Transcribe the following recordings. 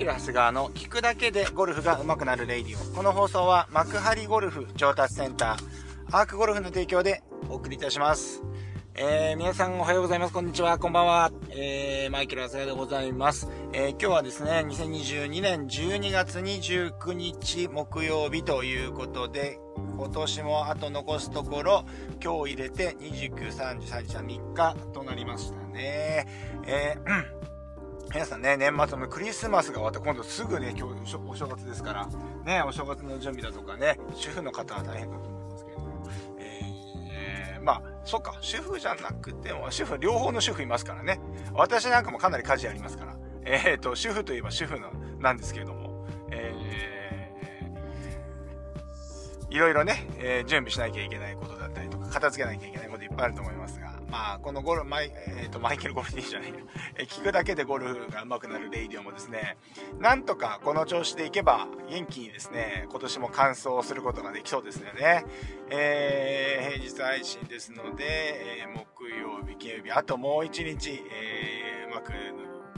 ケル・ハスガーの聞くだけでゴルフが上手くなるレイディオ。この放送は幕張ゴルフ上達センター、アークゴルフの提供でお送りいたします。えー、皆さんおはようございます。こんにちは。こんばんは。えー、マイケル・ハスガーでございます。えー、今日はですね、2022年12月29日木曜日ということで、今年もあと残すところ、今日入れて29、30、33、3日となりましたね。えー、皆さんね、年末のクリスマスが終わって今度すぐね、今日お正月ですから、ね、お正月の準備だとかね、主婦の方は大変だと思いますけれども、えー、まあ、そっか、主婦じゃなくても、主婦、両方の主婦いますからね。私なんかもかなり家事ありますから、えっ、ー、と、主婦といえば主婦のなんですけれども、えー、いろいろね、えー、準備しなきゃいけないことだったりとか、片付けなきゃいけないこといっぱいあると思います、まあ、このゴル、マイ,、えーと、マイケル・ゴルフィーじゃないえ、聞くだけでゴルフが上手くなるレイディオもですね、なんとかこの調子でいけば、元気にですね、今年も完走することができそうですよね。えー、平日配信ですので、えー、木曜日、金曜日、あともう一日、えー、うまく、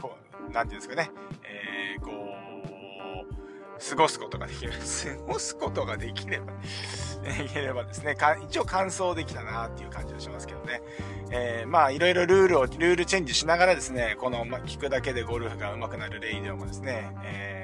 こう、なんていうんですかね、えー、こう、過ごすことができる。過ごすことができれば、いければですね、一応完走できたなっていう感じがしますけどね。えー、まあ、いろいろルールを、ルールチェンジしながらですね、この、まあ、聞くだけでゴルフが上手くなるレイディオもですね、えー、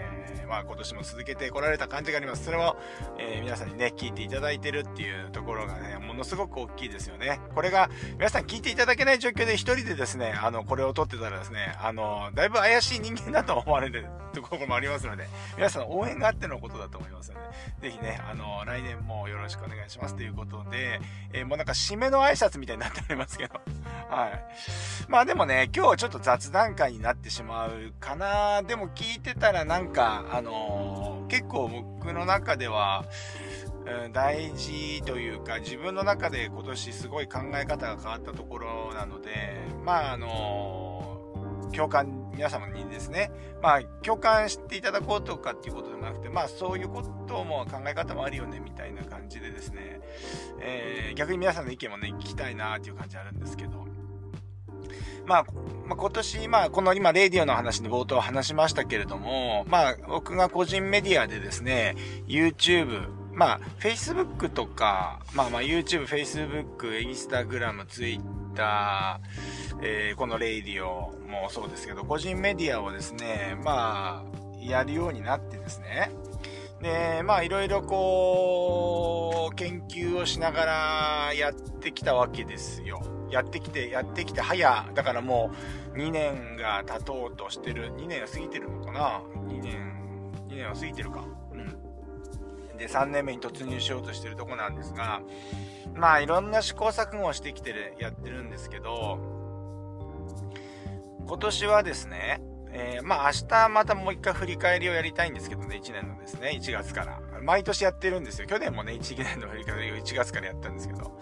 まあ、今年も続けてこられた感じがあります。それも、えー、皆さんにね、聞いていただいてるっていうところがね、ものすごく大きいですよね。これが、皆さん聞いていただけない状況で一人でですね、あの、これを撮ってたらですね、あの、だいぶ怪しい人間だと思われるところもありますので、皆さん応援があってのことだと思いますので、ぜひね、あの、来年もよろしくお願いしますということで、えー、もうなんか締めの挨拶みたいになっておりますけど、はい。まあでもね、今日はちょっと雑談会になってしまうかな。でも聞いてたらなんか、あのー、結構僕の中では、うん、大事というか、自分の中で今年すごい考え方が変わったところなので、まああのー、共感、皆様にですね、まあ共感していただこうとかっていうことでもなくて、まあそういうことも考え方もあるよね、みたいな感じでですね、えー、逆に皆さんの意見もね、聞きたいなっていう感じあるんですけど、まあ、まあ、今年、まあ、この今、レディオの話に冒頭話しましたけれども、まあ、僕が個人メディアでですね、YouTube、まあ、Facebook とか、まあまあ、YouTube、Facebook、Instagram、Twitter、えー、このレディオもそうですけど、個人メディアをですね、まあ、やるようになってですね、で、まあいろいろこう、研究をしながらやってきたわけですよ。やってきて、やってきて、早、だからもう2年が経とうとしてる、2年は過ぎてるのかな ?2 年、2年は過ぎてるか。うん。で、3年目に突入しようとしてるとこなんですが、まあいろんな試行錯誤をしてきてる、やってるんですけど、今年はですね、えー、まあ明日またもう一回振り返りをやりたいんですけどね、1年のですね、1月から。毎年やってるんですよ。去年もね、1年の振り返りを1月からやったんですけど。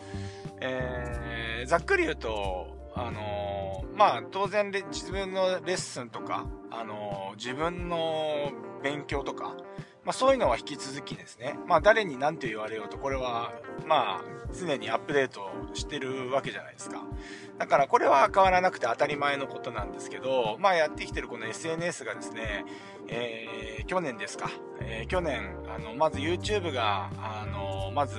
えー、ざっくり言うと、あのー、まあ当然自分のレッスンとか、あのー、自分の勉強とか、まあそういうのは引き続きですね。まあ誰に何と言われようと、これは、まあ常にアップデートしてるわけじゃないですか。だからこれは変わらなくて当たり前のことなんですけど、まあやってきてるこの SNS がですね、えー、去年ですか、えー、去年、あの、まず YouTube が、あの、まず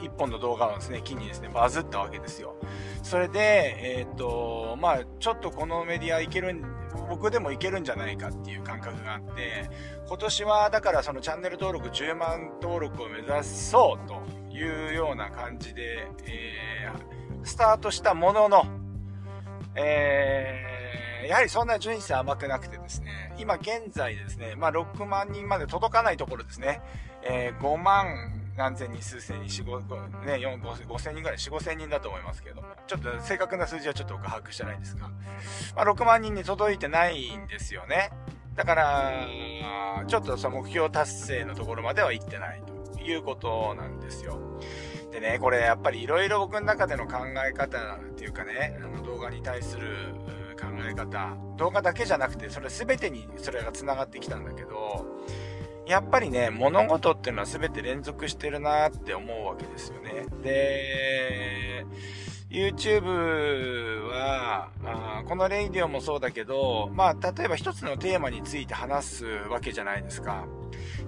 一本の動画をですね、機にですね、バズったわけですよ。それで、えっ、と、まあちょっとこのメディアいけるん、僕でもいけるんじゃないかっていう感覚があって、今年はだからそのチャンネル登録10万登録を目指そうというような感じで、えースタートしたものの、えー、やはりそんな順位差甘くなくてですね、今現在ですね、まあ6万人まで届かないところですね、えー、5万何千人、数千人、4、5、ね、4、5、5千人ぐらい、4、5千人だと思いますけれども、ちょっと正確な数字はちょっと僕把握してないんですが、まあ6万人に届いてないんですよね。だから、ちょっとその目標達成のところまでは行ってないということなんですよ。でね、これやっぱり色々僕の中での考え方っていうかね、あの動画に対するえ方、動画だけじゃなくて、それ全てにそれが繋がってきたんだけど、やっぱりね、物事っていうのは全て連続してるなって思うわけですよね。で、YouTube は、ああ、このレイディオもそうだけど、まあ、例えば一つのテーマについて話すわけじゃないですか。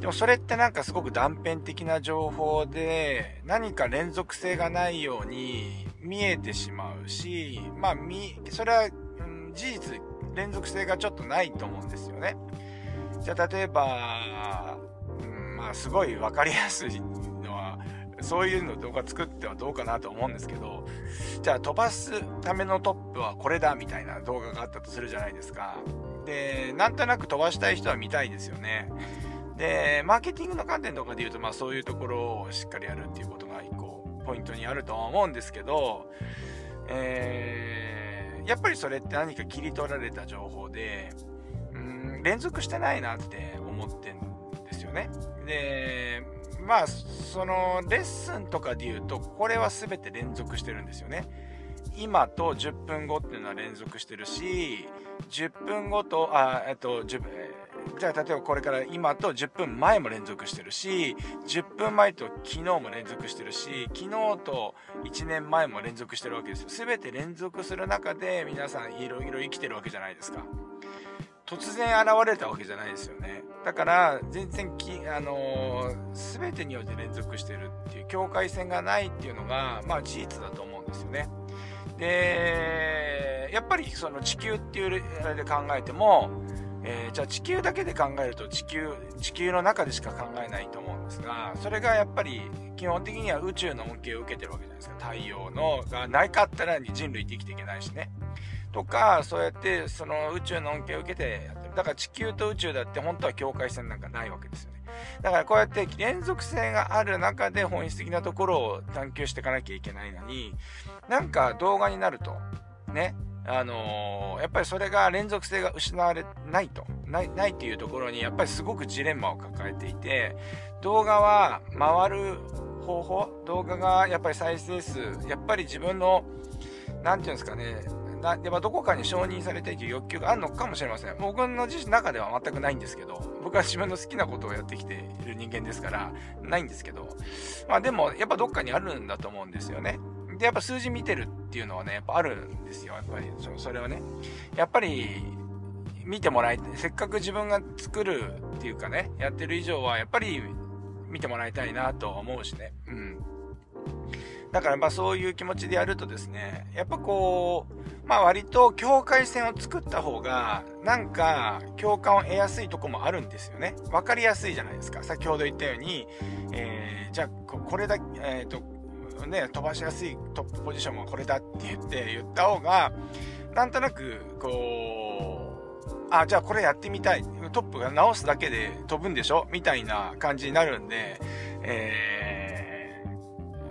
でもそれってなんかすごく断片的な情報で、何か連続性がないように見えてしまうし、まあ、み、それは、事実、連続性がちょっとないと思うんですよね。じゃあ、例えば、うん、まあ、すごいわかりやすいのは、そういうの動画作ってはどうかなと思うんですけど、じゃあ飛ばすためのトップはこれだみたいな動画があったとするじゃないですか。で、なんとなく飛ばしたい人は見たいですよね。で、マーケティングの観点とかで言うと、まあそういうところをしっかりやるっていうことが一個ポイントにあるとは思うんですけど、えー、やっぱりそれって何か切り取られた情報で、うん、連続してないなって思ってんですよね。で、まあ、そのレッスンとかで言うと、これは全て連続してるんですよね。今と10分後っていうのは連続してるし、10分後と、あ、えっと、10じゃあ例えばこれから今と10分前も連続してるし、10分前と昨日も連続してるし、昨日と1年前も連続してるわけですよ。全て連続する中で皆さんいろいろ生きてるわけじゃないですか。突然現れたわけじゃないですよね。だから、全然き、あのー、全てによって連続してるっていう、境界線がないっていうのが、まあ事実だと思うんですよね。で、やっぱりその地球っていうあれで考えても、えー、じゃあ地球だけで考えると地球、地球の中でしか考えないと思うんですが、それがやっぱり基本的には宇宙の恩恵を受けてるわけじゃないですか。太陽のがなかったら人類って生きていけないしね。とか、そうやってその宇宙の恩恵を受けてやってる。だから地球と宇宙だって本当は境界線なんかないわけですよね。だからこうやって連続性がある中で本質的なところを探求していかなきゃいけないのに、なんか動画になると、ね、あのー、やっぱりそれが連続性が失われないと、ない、ないっていうところに、やっぱりすごくジレンマを抱えていて、動画は回る方法、動画がやっぱり再生数、やっぱり自分の、なんていうんですかね、なやっぱどこかに承認されたいという欲求があるのかもしれません。僕の自身の中では全くないんですけど、僕は自分の好きなことをやってきている人間ですから、ないんですけど、まあでも、やっぱどっかにあるんだと思うんですよね。で、やっぱ数字見てるっていうのはね、やっぱあるんですよ。やっぱり、それはね。やっぱり、見てもらいたい。せっかく自分が作るっていうかね、やってる以上は、やっぱり見てもらいたいなと思うしね。うん。だからまあそういう気持ちでやるとですね、やっぱこう、まあ割と境界線を作った方が、なんか共感を得やすいとこもあるんですよね。わかりやすいじゃないですか。先ほど言ったように、えー、じゃあこれだけ、えっ、ー、と、ね、飛ばしやすいトップポジションはこれだって言って言った方が、なんとなく、こう、あ、じゃあこれやってみたい。トップが直すだけで飛ぶんでしょ？みたいな感じになるんで、え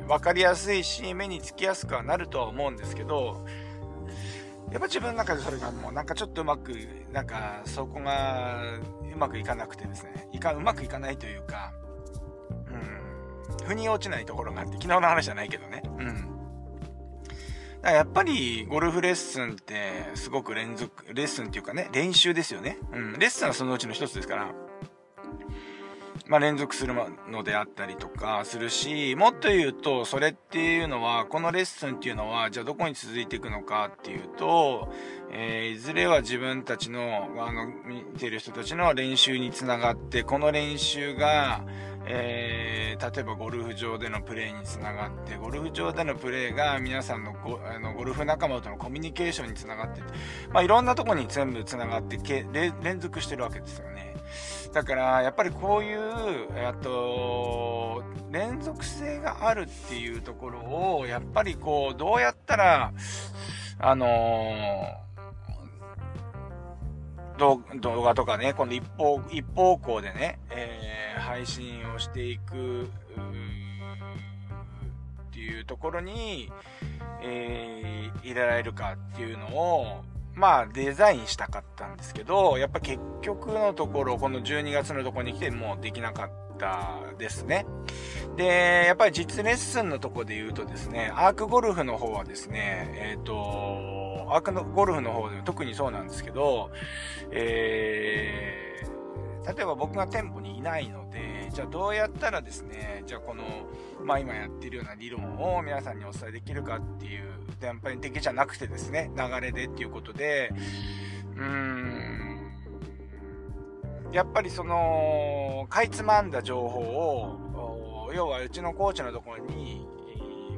ー、わかりやすいし、目につきやすくはなるとは思うんですけど、やっぱ自分の中でそれがもうなんかちょっとうまく、なんかそこがうまくいかなくてですね、いか、うまくいかないというか、腑に落ちないところがあって、昨日の話じゃないけどね。うん。だからやっぱり、ゴルフレッスンって、すごく連続、レッスンっていうかね、練習ですよね。うん。レッスンはそのうちの一つですから、まあ、連続するのであったりとかするし、もっと言うと、それっていうのは、このレッスンっていうのは、じゃあどこに続いていくのかっていうと、えー、いずれは自分たちの、あの、見てる人たちの練習につながって、この練習が、えー、例えばゴルフ場でのプレーにつながって、ゴルフ場でのプレーが皆さんのゴあのゴルフ仲間とのコミュニケーションにつながって、まあ、いろんなとこに全部つながってけ連続してるわけですよね。だから、やっぱりこういう、えっと、連続性があるっていうところを、やっぱりこう、どうやったら、あのー動画とかね、今度一方、一方向でね、えー、配信をしていく、っていうところに、えー、入れられるかっていうのを、まあデザインしたかったんですけど、やっぱ結局のところ、この12月のとこに来てもうできなかったですね。で、やっぱり実レッスンのとこで言うとですね、アークゴルフの方はですね、えっ、ー、と、アークのゴルフの方でも特にそうなんですけど、えー、例えば僕が店舗にいないの、じゃあどうやったらですね、じゃあこの、まあ今やってるような理論を皆さんにお伝えできるかっていう、全般的じゃなくてですね、流れでっていうことで、うーん、やっぱりその、かいつまんだ情報を、要はうちのコーチのところに、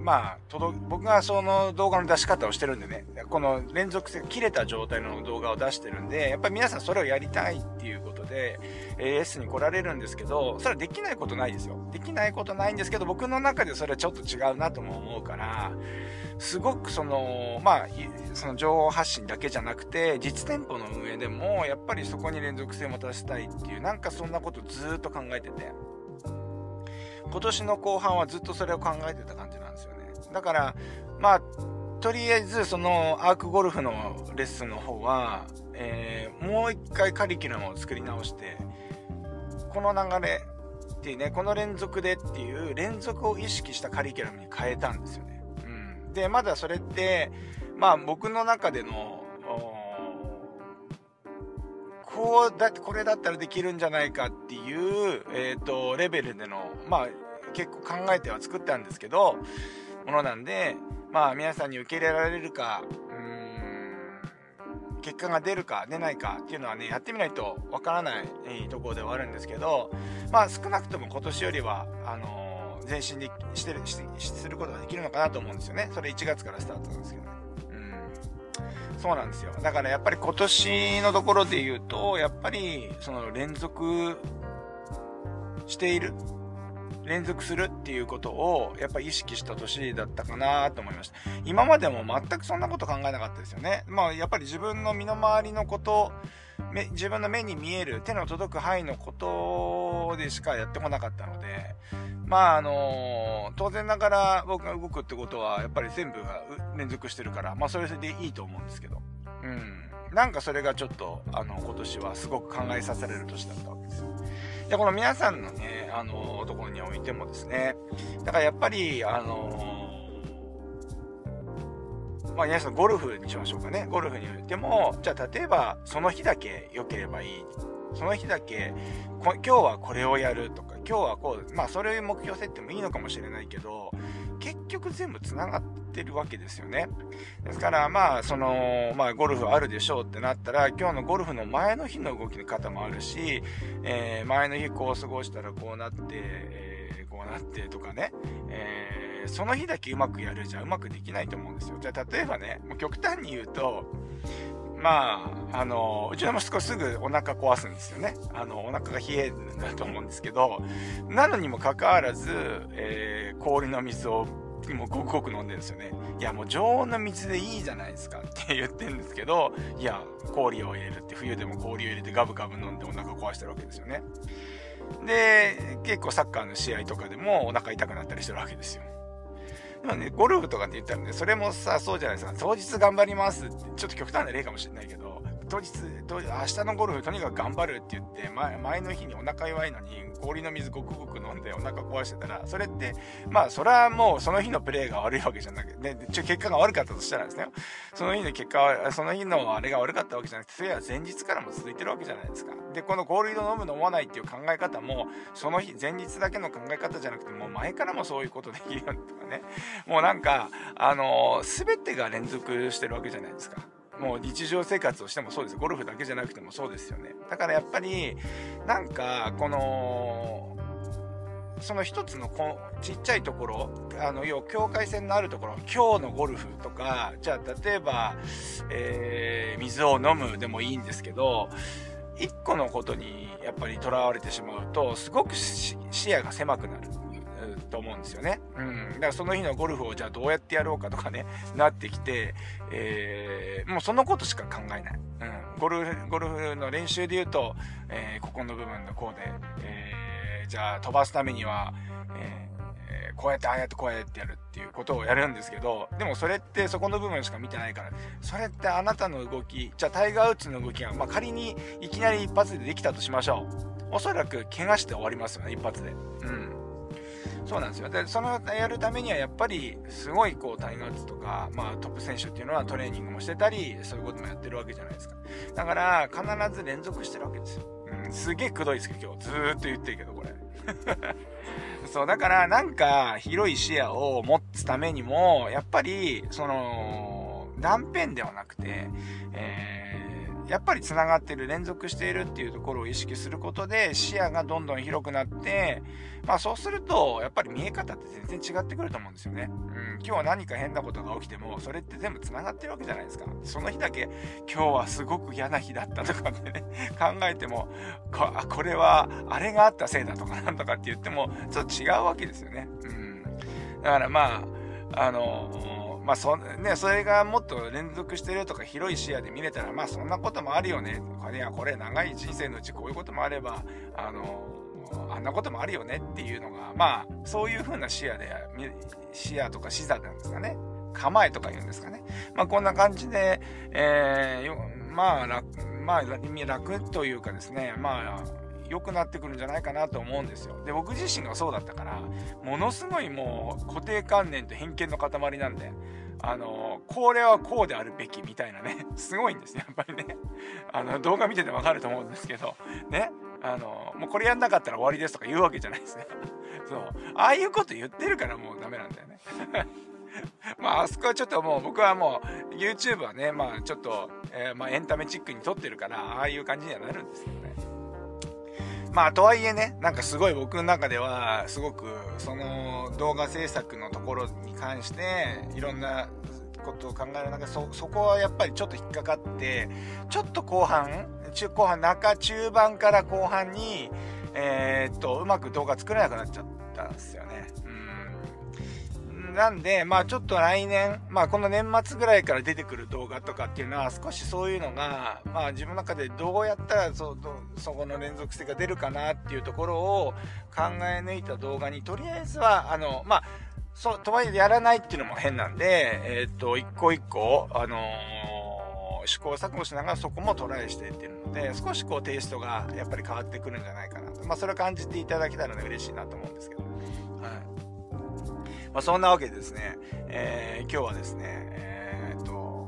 まあ、届、僕がその動画の出し方をしてるんでね、この連続性、切れた状態の動画を出してるんで、やっぱり皆さんそれをやりたいっていうことで、AS に来られるんですけど、それはできないことないですよ。できないことないんですけど、僕の中でそれはちょっと違うなとも思うから、すごくその、まあ、その情報発信だけじゃなくて、実店舗の運営でも、やっぱりそこに連続性を持たせたいっていう、なんかそんなことずっと考えてて、今年の後半はずっとそれを考えてた感じなん。だから、まあ、とりあえずそのアークゴルフのレッスンの方は、えー、もう一回カリキュラムを作り直して、この流れっていうね、この連続でっていう連続を意識したカリキュラムに変えたんですよね。うん。で、まだそれって、まあ僕の中での、こうだってこれだったらできるんじゃないかっていう、えっ、ー、と、レベルでの、まあ結構考えては作ったんですけど、ものなんで、まあ皆さんに受け入れられるか、うーん、結果が出るか出ないかっていうのはね、やってみないとわからないところではあるんですけど、まあ少なくとも今年よりは、あのー、前進でしてる、しすることができるのかなと思うんですよね。それ1月からスタートなんですけどね。うん。そうなんですよ。だからやっぱり今年のところで言うと、やっぱりその連続している連続するっていうことをやっぱ意識した年だったかなと思いました。今までも全くそんなこと考えなかったですよね。まあやっぱり自分の身の回りのこと、自分の目に見える手の届く範囲のことでしかやってこなかったので、まああの当然ながら僕が動くってことはやっぱり全部が連続してるから、まあそれでいいと思うんですけど、うん。なんかそれがちょっとあの今年はすごく考えさせられる年だったわけです。で、この皆さんのね、あのところにおいてもですね、だからやっぱり、あのまあ皆さんゴルフにしましょうかね。ゴルフにおいても、じゃあ例えばその日だけ良ければいい。その日だけ、今日はこれをやるとか、今日はこう、まあそれを目標設定もいいのかもしれないけど、結局全部繋がってるわけですよね。ですからまあその、まあゴルフあるでしょうってなったら、今日のゴルフの前の日の動きの方もあるし、えー、前の日こう過ごしたらこうなって、えー、こうなってとかね、えー、その日だけうまくやるじゃうまくできないと思うんですよ。じゃあ例えばね、もう極端に言うと、まあ、あの、うちの息子すぐお腹壊すんですよね。あの、お腹が冷えるんだと思うんですけど、なのにもかかわらず、えー、氷の水をもうごくごく飲んでるんですよね。いや、もう常温の水でいいじゃないですかって言ってるんですけど、いや、氷を入れるって、冬でも氷を入れてガブガブ飲んでお腹壊してるわけですよね。で、結構サッカーの試合とかでもお腹痛くなったりしてるわけですよ。でもね、ゴルフとかって言ったらね、それもさ、そうじゃないですか。当日頑張りますって、ちょっと極端な例かもしれないけど、当日、当日明日のゴルフとにかく頑張るって言って、前前の日にお腹弱いのに氷の水ごくごく飲んでお腹壊してたら、それって、まあ、それはもうその日のプレーが悪いわけじゃなくて、ね、結果が悪かったとしたらですね、その日の結果は、その日のあれが悪かったわけじゃなくて、それは前日からも続いてるわけじゃないですか。で、この氷を飲む飲まないっていう考え方も、その日、前日だけの考え方じゃなくて、もう前からもそういうことできるよとかね。もうなんか、あの、全てが連続してるわけじゃないですか。もう日常生活をしてもそうです。ゴルフだけじゃなくてもそうですよね。だからやっぱり、なんか、この、その一つのこちっちゃいところ、あの、要、境界線のあるところ、今日のゴルフとか、じゃあ、例えば、えー、水を飲むでもいいんですけど、一個のことにやっぱり囚われてしまうと、すごく視野が狭くなる。と思うんですよね。うん。だからその日のゴルフをじゃあどうやってやろうかとかね、なってきて、えー、もうそのことしか考えない。うん。ゴルフ、ゴルフの練習で言うと、えー、ここの部分のこうで、えー、じゃあ飛ばすためには、えー、こうやってああやってこうやってやるっていうことをやるんですけど、でもそれってそこの部分しか見てないから、それってあなたの動き、じゃあタイガー・ウッズの動きが、まあ、仮にいきなり一発でできたとしましょう。おそらく怪我して終わりますよね、一発で。うん。そうなんですよ。で、そのやるためにはやっぱり、すごいこう、タイガー・ツとか、まあトップ選手っていうのはトレーニングもしてたり、そういうこともやってるわけじゃないですか。だから、必ず連続してるわけですよ。うん、すげえくどいですけど、今日。ずーっと言ってるけど、これ。そう、だからなんか広い視野を持つためにも、やっぱり、その、断片ではなくて、えー、やっぱり繋がってる、連続しているっていうところを意識することで視野がどんどん広くなって、まあそうすると、やっぱり見え方って全然違ってくると思うんですよね。うん、今日は何か変なことが起きても、それって全部繋がってるわけじゃないですか。その日だけ、今日はすごく嫌な日だったとかってね、考えても、ここれは、あれがあったせいだとかなんとかって言っても、ちょっと違うわけですよね。うん。だからまあ、あの、まあそ、ね、それがもっと連続してるとか広い視野で見れたら、まあそんなこともあるよね。これや、これ長い人生のうちこういうこともあれば、あの、あんなこともあるよねっていうのが、まあ、そういう風な視野で、視野とか視座なんですかね。構えとか言うんですかね。まあ、こんな感じで、えー、まあ、楽、まあ、楽というかですね、まあ、良くなってくるんじゃないかなと思うんですよ。で、僕自身がそうだったから、ものすごいもう固定観念と偏見の塊なんで、あの、これはこうであるべきみたいなね、すごいんですね、やっぱりね。あの、動画見ててわかると思うんですけど、ね。あの、もうこれやんなかったら終わりですとか言うわけじゃないですね。そう。ああいうこと言ってるからもうダメなんだよね。まあ、あそこはちょっともう僕はもう YouTube はね、まあちょっと、えー、まあエンタメチックに撮ってるから、ああいう感じにはなるんですけどね。まあとはいえね、なんかすごい僕の中では、すごくその動画制作のところに関して、いろんなことを考える中で、そ、そこはやっぱりちょっと引っかかって、ちょっと後半、中後半、中中盤から後半に、えー、っと、うまく動画作れなくなっちゃったんですよね。なんで、まあちょっと来年、まあこの年末ぐらいから出てくる動画とかっていうのは少しそういうのが、まあ自分の中でどうやったらそ、そこの連続性が出るかなっていうところを考え抜いた動画にとりあえずは、あの、まあ、そう、とはいえやらないっていうのも変なんで、えー、っと、一個一個、あのー試行錯誤しながらそこもトライしていってるので、少しこうテイストがやっぱり変わってくるんじゃないかなと。まあそれを感じていただけたらね、嬉しいなと思うんですけど。まあそんなわけでですね、えー、今日はですね、えー、っと、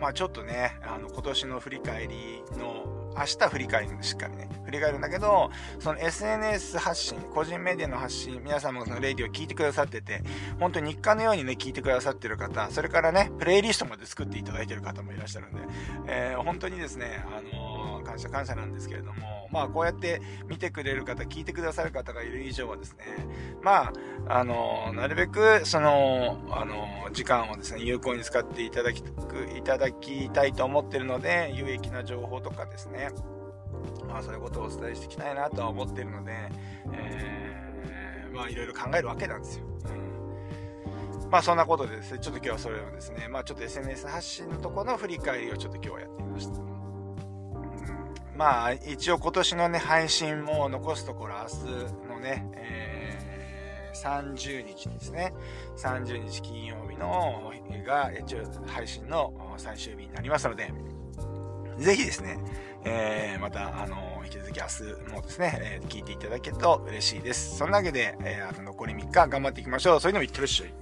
まあちょっとね、あの今年の振り返りの明日振り返りもしっかりね、り返るんだけど、その SNS 発信、個人メディアの発信、皆さんもそのレディを聞いてくださってて、本当に日課のようにね、聞いてくださってる方、それからね、プレイリストまで作っていただいてる方もいらっしゃるんで、えー、本当にですね、あのー、感謝感謝なんですけれども、まあこうやって見てくれる方、聞いてくださる方がいる以上はですね、まあ、あのー、なるべく、その、あの時間をですね、有効に使っていただき、いただきたいと思ってるので、有益な情報とかです、ね、まあそういうことをお伝えしていきたいなとは思ってるので、えー、まあいろいろ考えるわけなんですよ。うん、まあそんなことでですね、ちょっと今日はそれをですね、まあちょっと SNS 発信のところの振り返りをちょっと今日はやってみました。まあ一応今年のね、配信も残すところ明日のね、えー、30日ですね。30日金曜日のが一応配信の最終日になりますので、ぜひですね、えー、また、あの、引き続き明日もですね、えー、聞いていただけると嬉しいです。そんなわけで、えー、あと残り3日頑張っていきましょう。それでもいってらっしゃい。